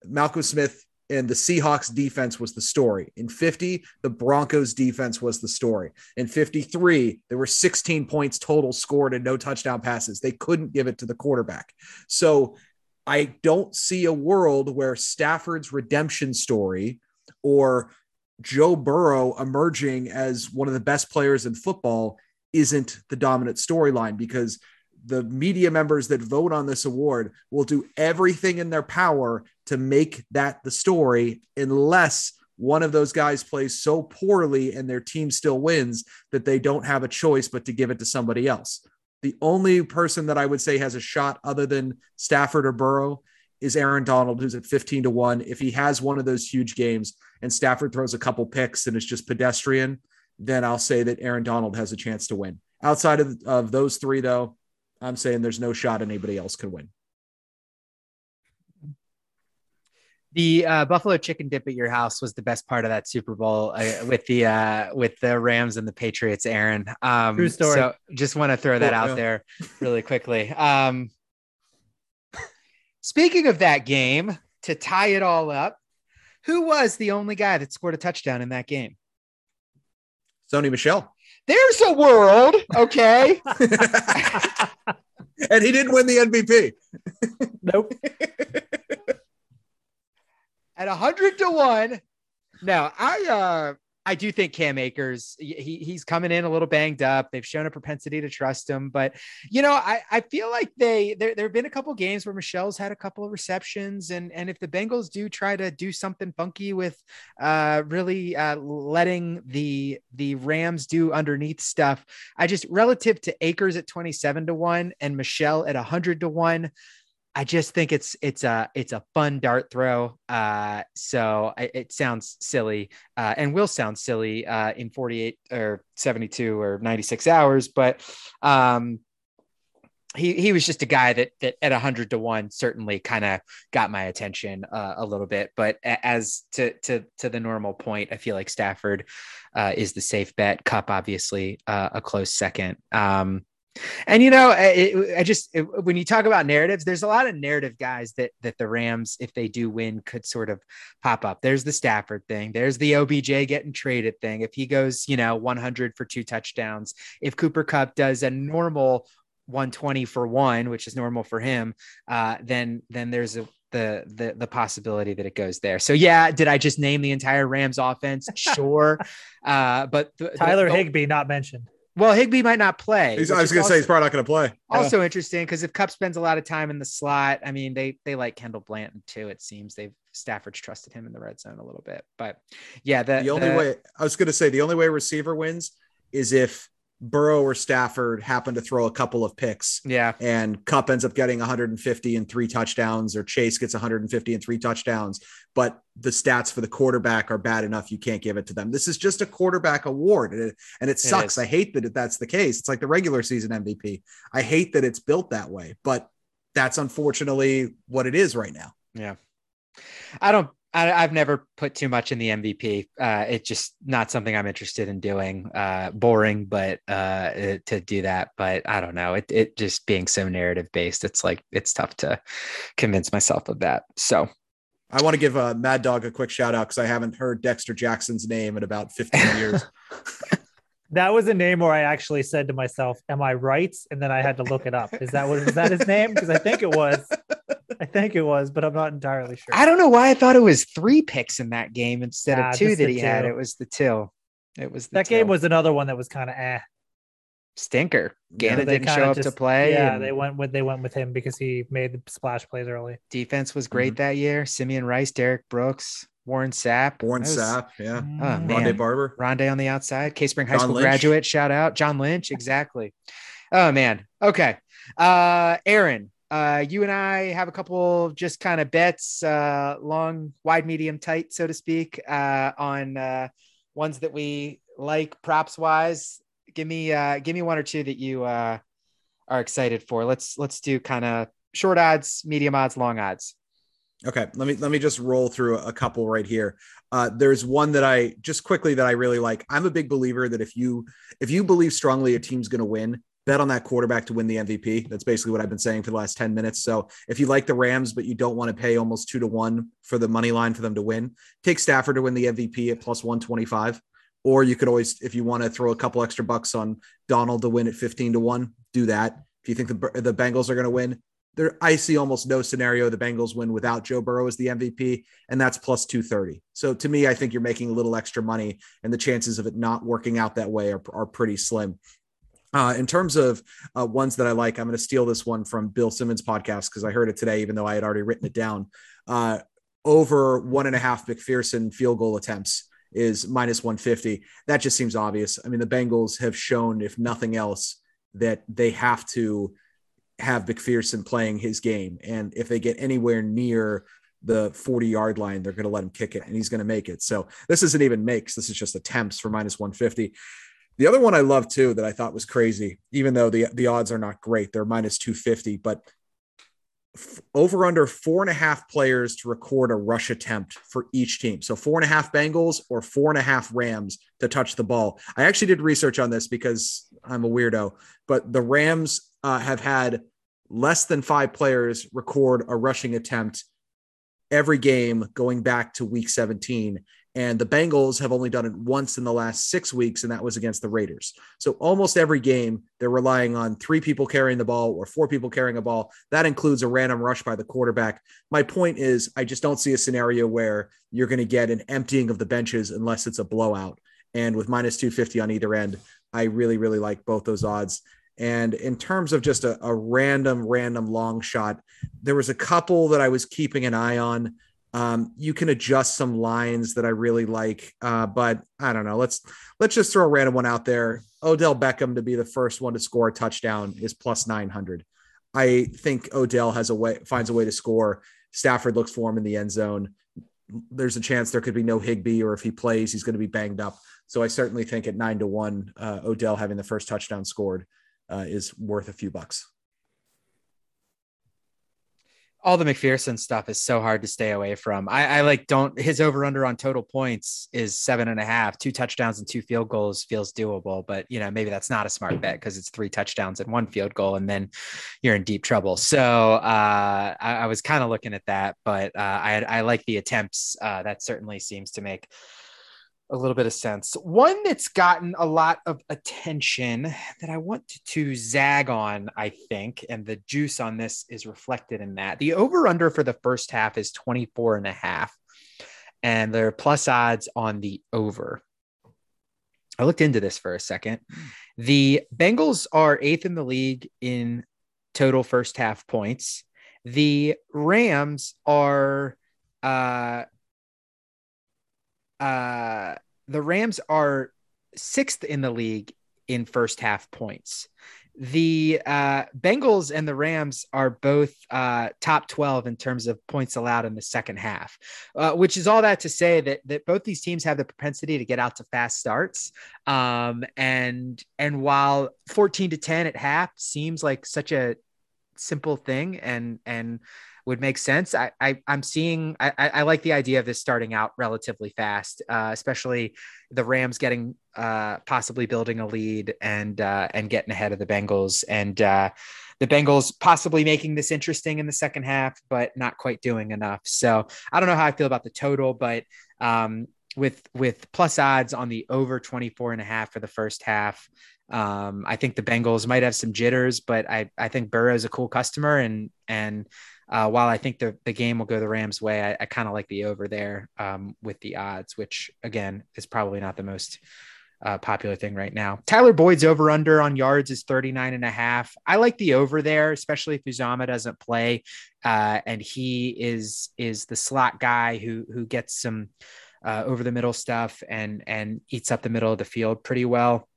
Malcolm Smith and the Seahawks defense was the story. In 50, the Broncos defense was the story. In 53, there were 16 points total scored and no touchdown passes. They couldn't give it to the quarterback. So I don't see a world where Stafford's redemption story or Joe Burrow emerging as one of the best players in football isn't the dominant storyline because the media members that vote on this award will do everything in their power to make that the story unless one of those guys plays so poorly and their team still wins that they don't have a choice but to give it to somebody else. The only person that I would say has a shot other than Stafford or Burrow is Aaron Donald, who's at 15 to 1. If he has one of those huge games and Stafford throws a couple picks and it's just pedestrian, then I'll say that Aaron Donald has a chance to win. Outside of, of those three, though, I'm saying there's no shot anybody else could win. The uh, buffalo chicken dip at your house was the best part of that Super Bowl uh, with the uh, with the Rams and the Patriots. Aaron, um, True story. So just want to throw that Cool, out yeah. there really quickly. Um, speaking of that game, to tie it all up, who was the only guy that scored a touchdown in that game? Sony Michel. There's a world, okay. and he didn't win the MVP. nope. at a hundred to one. Now, I uh I do think Cam Akers he he's coming in a little banged up. They've shown a propensity to trust him, but you know I I feel like they there there have been a couple games where Michel's had a couple of receptions, and and if the Bengals do try to do something funky with uh really uh letting the the Rams do underneath stuff, I just relative to Akers at twenty seven to one and Michelle at hundred to one. I just think it's it's a it's a fun dart throw. Uh, so it, it sounds silly uh, and will sound silly uh, in 48 or 72 or 96 hours, but um, he he was just a guy that that at 100 to 1 certainly kind of got my attention uh, a little bit but as to to to the normal point i feel like stafford uh, is the safe bet Kupp obviously uh, a close second um and you know, I, I just it, when you talk about narratives, there's a lot of narrative guys that that the Rams, if they do win, could sort of pop up. There's the Stafford thing. There's the OBJ getting traded thing. If he goes, you know, 100 for two touchdowns, if Cooper Kupp does a normal 120 for one, which is normal for him, uh, then then there's a the the the possibility that it goes there. So yeah, did I just name the entire Rams offense? Sure, uh, but the, Tyler the, Higbee not mentioned. Well, Higbee might not play. He's, I was going to say he's probably not going to play. also interesting because if Kupp spends a lot of time in the slot, I mean, they they like Kendall Blanton too. It seems they've Stafford's trusted him in the red zone a little bit, but yeah, the, the only the- way I was going to say the only way receiver wins is if Burrow or Stafford happen to throw a couple of picks yeah, and Kupp ends up getting 150 and three touchdowns, or Chase gets 150 and three touchdowns, but the stats for the quarterback are bad enough you can't give it to them. This is just a quarterback award, and it, and it sucks. is. I hate that that's the case. It's like the regular season MVP. I hate that it's built that way, but that's unfortunately what it is right now. yeah. I don't I, have never put too much in the MVP. Uh, it's just not something I'm interested in doing. Uh, boring, but uh, to do that. But I don't know. It it just being so narrative based, it's like it's tough to convince myself of that. So I want to give uh, Mad Dog a quick shout out because I haven't heard Dexter Jackson's name in about 15 years. that was a name where I actually said to myself, "Am I right?" And then I had to look it up. Is that what is that his name? Because I think it was. I think it was, but I'm not entirely sure. I don't know why I thought it was three picks in that game instead nah, of two that he two. had. It was the two. It was that game was another one that was kind of eh. Stinker. Gannon didn't show just, up to play. Yeah, they went with they went with him because he made the splash plays early. Defense was great mm-hmm. that year. Simeon Rice, Derrick Brooks, Warren Sapp. Warren was, Sapp, yeah. Oh, Rondé Barber. Rondé on the outside. K Spring High John School Lynch. graduate. Shout out. John Lynch. Exactly. oh man. Okay. Uh Aaron, uh, you and I have a couple just kind of bets, uh, long, wide, medium, tight, so to speak, uh, on uh, ones that we like props wise. Give me, uh, give me one or two that you uh, are excited for. Let's let's do kind of short odds, medium odds, long odds. Okay, let me let me just roll through a couple right here. Uh, there's one that I just quickly that I really like. I'm a big believer that if you if you believe strongly a team's going to win, bet on that quarterback to win the MVP. That's basically what I've been saying for the last 10 minutes. So if you like the Rams, but you don't want to pay almost two to one for the money line for them to win, take Stafford to win the MVP at plus 125. Or you could always, if you want to throw a couple extra bucks on Donald to win at 15 to one, do that. If you think the, the Bengals are going to win, there, I see almost no scenario the Bengals win without Joe Burrow as the MVP, and that's plus 230. So to me, I think you're making a little extra money, and the chances of it not working out that way are, are pretty slim. Uh, in terms of uh, ones that I like, I'm going to steal this one from Bill Simmons' podcast because I heard it today, even though I had already written it down. Uh, over one and a half McPherson field goal attempts is minus 150. That just seems obvious. I mean, the Bengals have shown, if nothing else, that they have to have McPherson playing his game. And if they get anywhere near the 40 yard line, they're going to let him kick it and he's going to make it. So this isn't even makes, this is just attempts for minus 150. The other one I love too that I thought was crazy, even though the the odds are not great, they're minus 250, but f- over under four and a half players to record a rush attempt for each team. So four and a half Bengals or four and a half Rams to touch the ball. I actually did research on this because I'm a weirdo, but the Rams uh, have had less than five players record a rushing attempt every game going back to week 17. And the Bengals have only done it once in the last six weeks, and that was against the Raiders. So almost every game, they're relying on three people carrying the ball or four people carrying a ball. That includes a random rush by the quarterback. My point is, I just don't see a scenario where you're going to get an emptying of the benches unless it's a blowout. And with minus 250 on either end, I really, really like both those odds. And in terms of just a, a random, random long shot, there was a couple that I was keeping an eye on. Um, you can adjust some lines that I really like, uh, but I don't know. Let's let's just throw a random one out there. Odell Beckham to be the first one to score a touchdown is plus nine hundred. I think Odell has a way finds a way to score. Stafford looks for him in the end zone. There's a chance there could be no Higbee, or if he plays, he's going to be banged up. So I certainly think at nine to one, uh, Odell having the first touchdown scored uh, is worth a few bucks all the McPherson stuff is so hard to stay away from. I, I, like don't his over under on total points is seven and a half, two touchdowns and two field goals feels doable, but you know, maybe that's not a smart bet because it's three touchdowns and one field goal, and then you're in deep trouble. So uh, I, I, was kind of looking at that, but uh, I, I like the attempts. Uh, that certainly seems to make a little bit of sense. One that's gotten a lot of attention that I want to zag on, I think, and the juice on this is reflected in that. The over under for the first half is 24 and a half, and there are plus odds on the over. I looked into this for a second. The Bengals are eighth in the league in total first half points. The Rams are uh uh, the Rams are sixth in the league in first half points. The uh, Bengals and the Rams are both uh, top 12 in terms of points allowed in the second half, uh, which is all that to say that that both these teams have the propensity to get out to fast starts. Um, and and while 14 to 10 at half seems like such a simple thing and and would make sense. I, I am seeing I, I like the idea of this starting out relatively fast, uh, especially the Rams getting uh, possibly building a lead and uh, and getting ahead of the Bengals and uh, the Bengals possibly making this interesting in the second half, but not quite doing enough. So I don't know how I feel about the total, but um, with with plus odds on the over 24 and a half for the first half. Um, I think the Bengals might have some jitters, but I, I think Burrow is a cool customer. And, and, uh, while I think the, the game will go the Rams way, I, I kind of like the over there, um, with the odds, which again is probably not the most, uh, popular thing right now. Tyler Boyd's over under on yards is 39 and a half. I like the over there, especially if Uzomah doesn't play. Uh, and he is, is the slot guy who, who gets some, uh, over the middle stuff and, and eats up the middle of the field pretty well.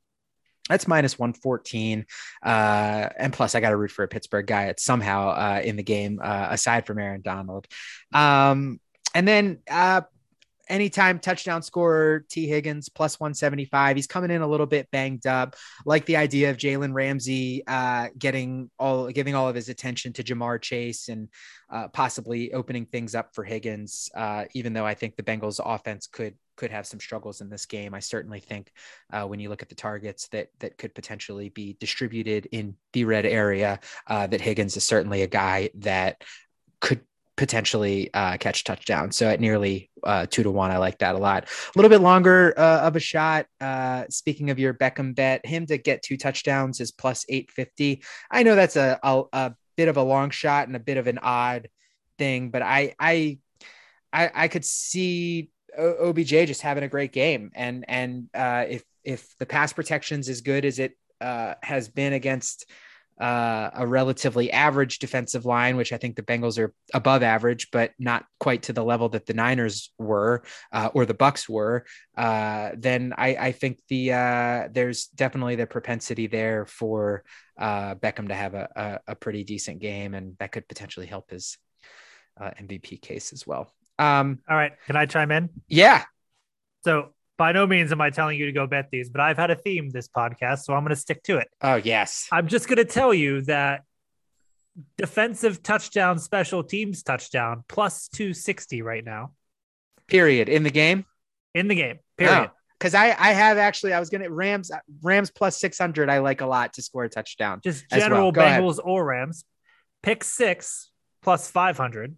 That's minus 114. Uh, and plus, I got to root for a Pittsburgh guy at somehow uh, in the game, uh, aside from Aaron Donald. Um, and then uh, anytime touchdown scorer T. Higgins plus 175. He's coming in a little bit banged up. Like the idea of Jalen Ramsey uh, getting all giving all of his attention to Ja'Marr Chase and uh, possibly opening things up for Higgins. Uh, even though I think the Bengals offense could could have some struggles in this game. I certainly think uh, when you look at the targets that that could potentially be distributed in the red area, uh, that Higgins is certainly a guy that could potentially uh, catch touchdown. So at nearly uh, two to one, I like that a lot. A little bit longer uh, of a shot. Uh, speaking of your Beckham bet, him to get two touchdowns is plus 850. I know that's a, a, a bit of a long shot and a bit of an odd thing, but I, I, I, I could see OBJ just having a great game. And, and uh, if, if the pass protection's as good as it uh, has been against uh, a relatively average defensive line, which I think the Bengals are above average, but not quite to the level that the Niners were uh, or the Bucks were, uh, then I, I, think the uh, there's definitely the propensity there for uh, Beckham to have a, a, a, pretty decent game, and that could potentially help his uh, MVP case as well. Um, All right, can I chime in? Yeah. So by no means am I telling you to go bet these, but I've had a theme this podcast, so I'm going to stick to it. Oh, yes. I'm just going to tell you that defensive touchdown, special teams touchdown, plus 260 right now. Period. In the game? In the game. Period. Because oh, I, I have actually, I was going to Rams, Rams plus 600. I like a lot to score a touchdown. Just general well. Bengals ahead. or Rams. Pick six plus 500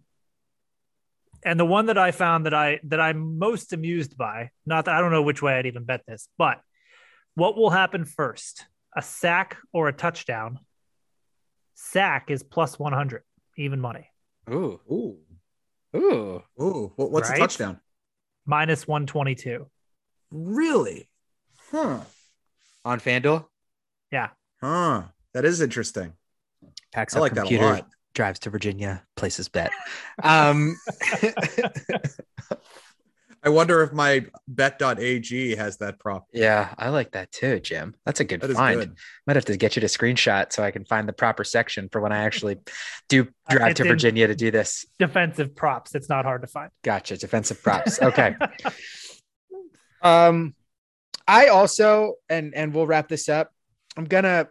and the one that I found that I that I'm most amused by, not that I don't know which way I'd even bet this, but what will happen first? A sack or a touchdown? Sack is plus 100, even money. Ooh. Ooh. Ooh. Ooh. What's right? a touchdown? Minus 122. Really? Huh. On FanDuel? Yeah. Huh. That is interesting. Packs I like computer. that a lot drives to Virginia, places bet. Um, I wonder if my bet.ag has that prop. Yeah, I like that too, Jim. That's a good that find. Good. Might have to get you to screenshot so I can find the proper section for when I actually do drive it's to Virginia to do this. Defensive props. It's not hard to find. Gotcha. Defensive props. Okay. um, I also and and we'll wrap this up. I'm gonna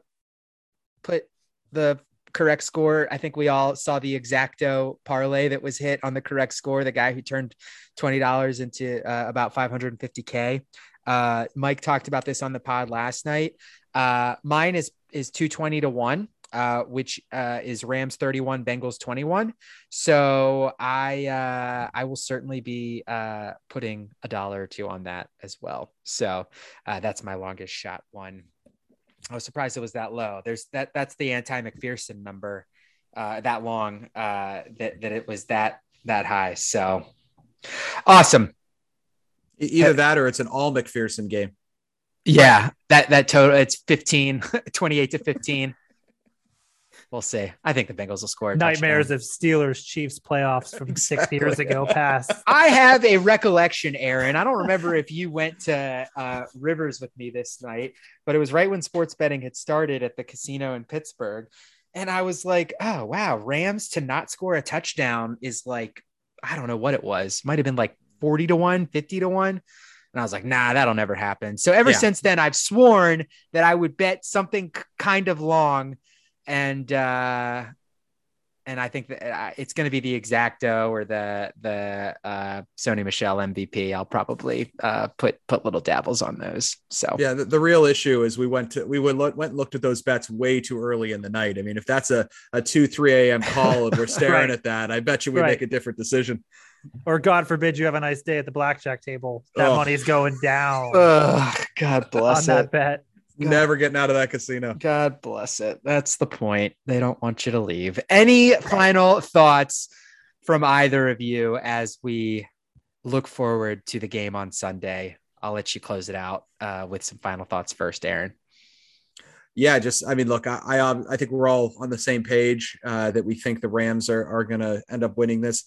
put the correct score. I think we all saw the exacto parlay that was hit on the correct score. The guy who turned twenty dollars into uh, about five hundred and fifty k. Uh, Mike talked about this on the pod last night. Uh, mine is is two twenty to one. Uh, which uh, is Rams 31, Bengals 21. So I uh, I will certainly be uh, putting a dollar or two on that as well. So uh, that's my longest shot one. I was surprised it was that low. There's that that's the anti McPherson number uh, that long uh, that that it was that that high. So awesome. Either that or it's an all McPherson game. Yeah, that that total it's 15, 28 to 15 we'll see. I think the Bengals will score. Nightmares touchdown. of Steelers Chiefs playoffs from exactly. six years ago past. I have a recollection, Aaron. I don't remember if you went to uh, Rivers with me this night, but it was right when sports betting had started at the casino in Pittsburgh. And I was like, oh, wow, Rams to not score a touchdown is like, I don't know what it was. Might have been like 40 to 1, 50 to 1. And I was like, nah, that'll never happen. So ever yeah. since then, I've sworn that I would bet something kind of long and uh, and I think that uh, it's going to be the exacto or the the uh, Sony Michel MVP. I'll probably uh, put put little dabbles on those. So yeah, the, the real issue is we went to we would look, went and looked at those bets way too early in the night. I mean, if that's a a two three a.m. call and we're staring right. at that, I bet you we right. make a different decision. Or God forbid you have a nice day at the blackjack table. That oh. money's going down. God bless on it. that bet. God. Never getting out of that casino. God bless it. That's the point. They don't want you to leave. Any final thoughts from either of you as we look forward to the game on Sunday? I'll let you close it out uh, with some final thoughts first, Aaron. Yeah, just I mean, look, I I, um, I think we're all on the same page uh, that we think the Rams are are going to end up winning this.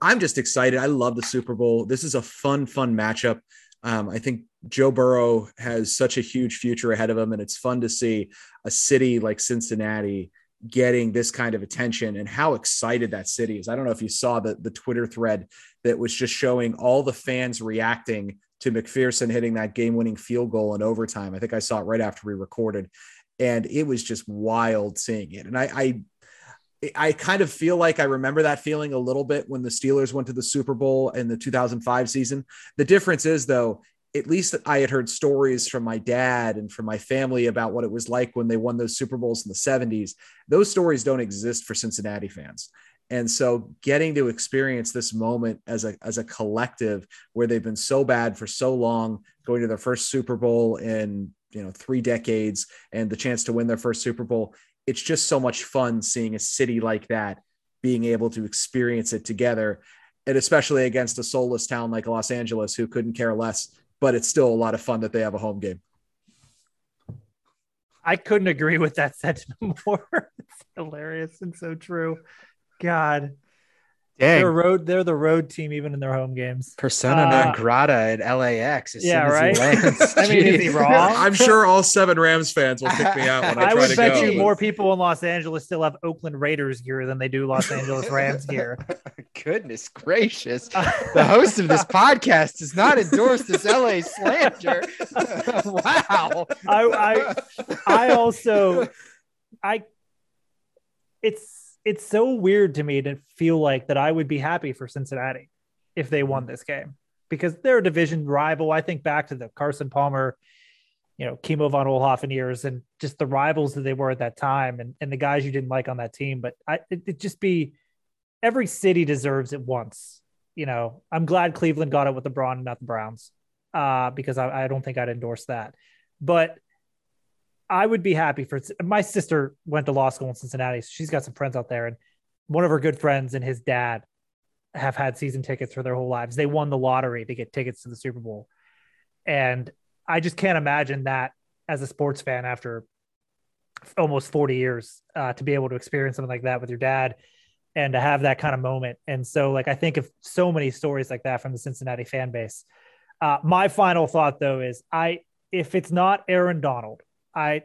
I'm just excited. I love the Super Bowl. This is a fun, fun matchup. Um, I think Joe Burrow has such a huge future ahead of him, and it's fun to see a city like Cincinnati getting this kind of attention and how excited that city is. I don't know if you saw the, the Twitter thread that was just showing all the fans reacting to McPherson hitting that game winning field goal in overtime. I think I saw it right after we recorded, and it was just wild seeing it. And I, I I kind of feel like I remember that feeling a little bit when the Steelers went to the Super Bowl in the 2005 season. The difference is, though, at least I had heard stories from my dad and from my family about what it was like when they won those Super Bowls in the 70s. Those stories don't exist for Cincinnati fans. And so getting to experience this moment as a as a collective where they've been so bad for so long, going to their first Super Bowl in you know three decades and the chance to win their first Super Bowl, it's just so much fun seeing a city like that being able to experience it together and especially against a soulless town like Los Angeles who couldn't care less but it's still a lot of fun that they have a home game I couldn't agree with that sentiment more. it's hilarious and so true. God, Dang. They're road. They're the road team, even in their home games. Persona uh, non grata at LAX. yeah, right. I mean, is he wrong? I'm sure all seven Rams fans will kick me out when I, I would bet go. you more people in Los Angeles still have Oakland Raiders gear than they do Los Angeles Rams gear. Goodness gracious! the host of this podcast does not endorse this LA slander. wow. I, I I also I it's it's so weird to me to feel like that I would be happy for Cincinnati if they won this game because they're a division rival. I think back to the Carson Palmer, you know, Kimo von Oelhoffen years and just the rivals that they were at that time and, and the guys you didn't like on that team. But I, it, it just be every city deserves it once. You know, I'm glad Cleveland got it with LeBron and not the Browns uh, because I, I don't think I'd endorse that. But I would be happy for my sister went to law school in Cincinnati. So she's got some friends out there, and one of her good friends and his dad have had season tickets for their whole lives. They won the lottery to get tickets to the Super Bowl. And I just can't imagine that as a sports fan after almost 40 years uh, to be able to experience something like that with your dad and to have that kind of moment. And so, like, I think of so many stories like that from the Cincinnati fan base. Uh, my final thought, though, is I, if it's not Aaron Donald, I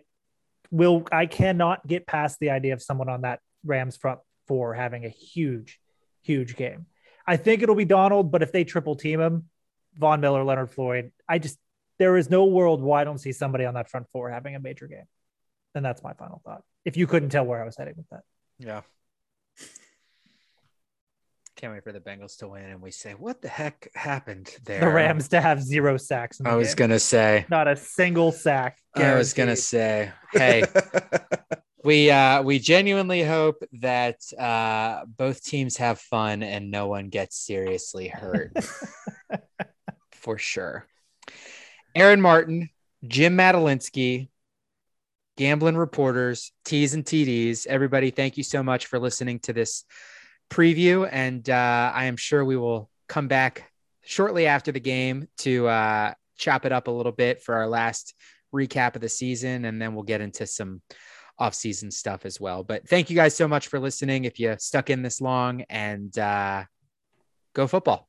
will I cannot get past the idea of someone on that Rams front four having a huge, huge game. I think it'll be Donald, but if they triple team him, Von Miller, Leonard Floyd, I just there is no world why I don't see somebody on that front four having a major game. And that's my final thought. If you couldn't tell where I was heading with that. Yeah. Can't wait for the Bengals to win, and we say, "What the heck happened there?" The Rams to have zero sacks. I was game. gonna say, not a single sack. Guaranteed. I was gonna say, hey, we uh, we genuinely hope that uh, both teams have fun and no one gets seriously hurt, for sure. Aaron Martin, Jim Madalinsky, Gambling Reporters, T's and TDs. Everybody, thank you so much for listening to this preview, and uh, I am sure we will come back shortly after the game to uh, chop it up a little bit for our last recap of the season, and then we'll get into some off-season stuff as well. But thank you guys so much for listening. If you stuck in this long, and uh, go football.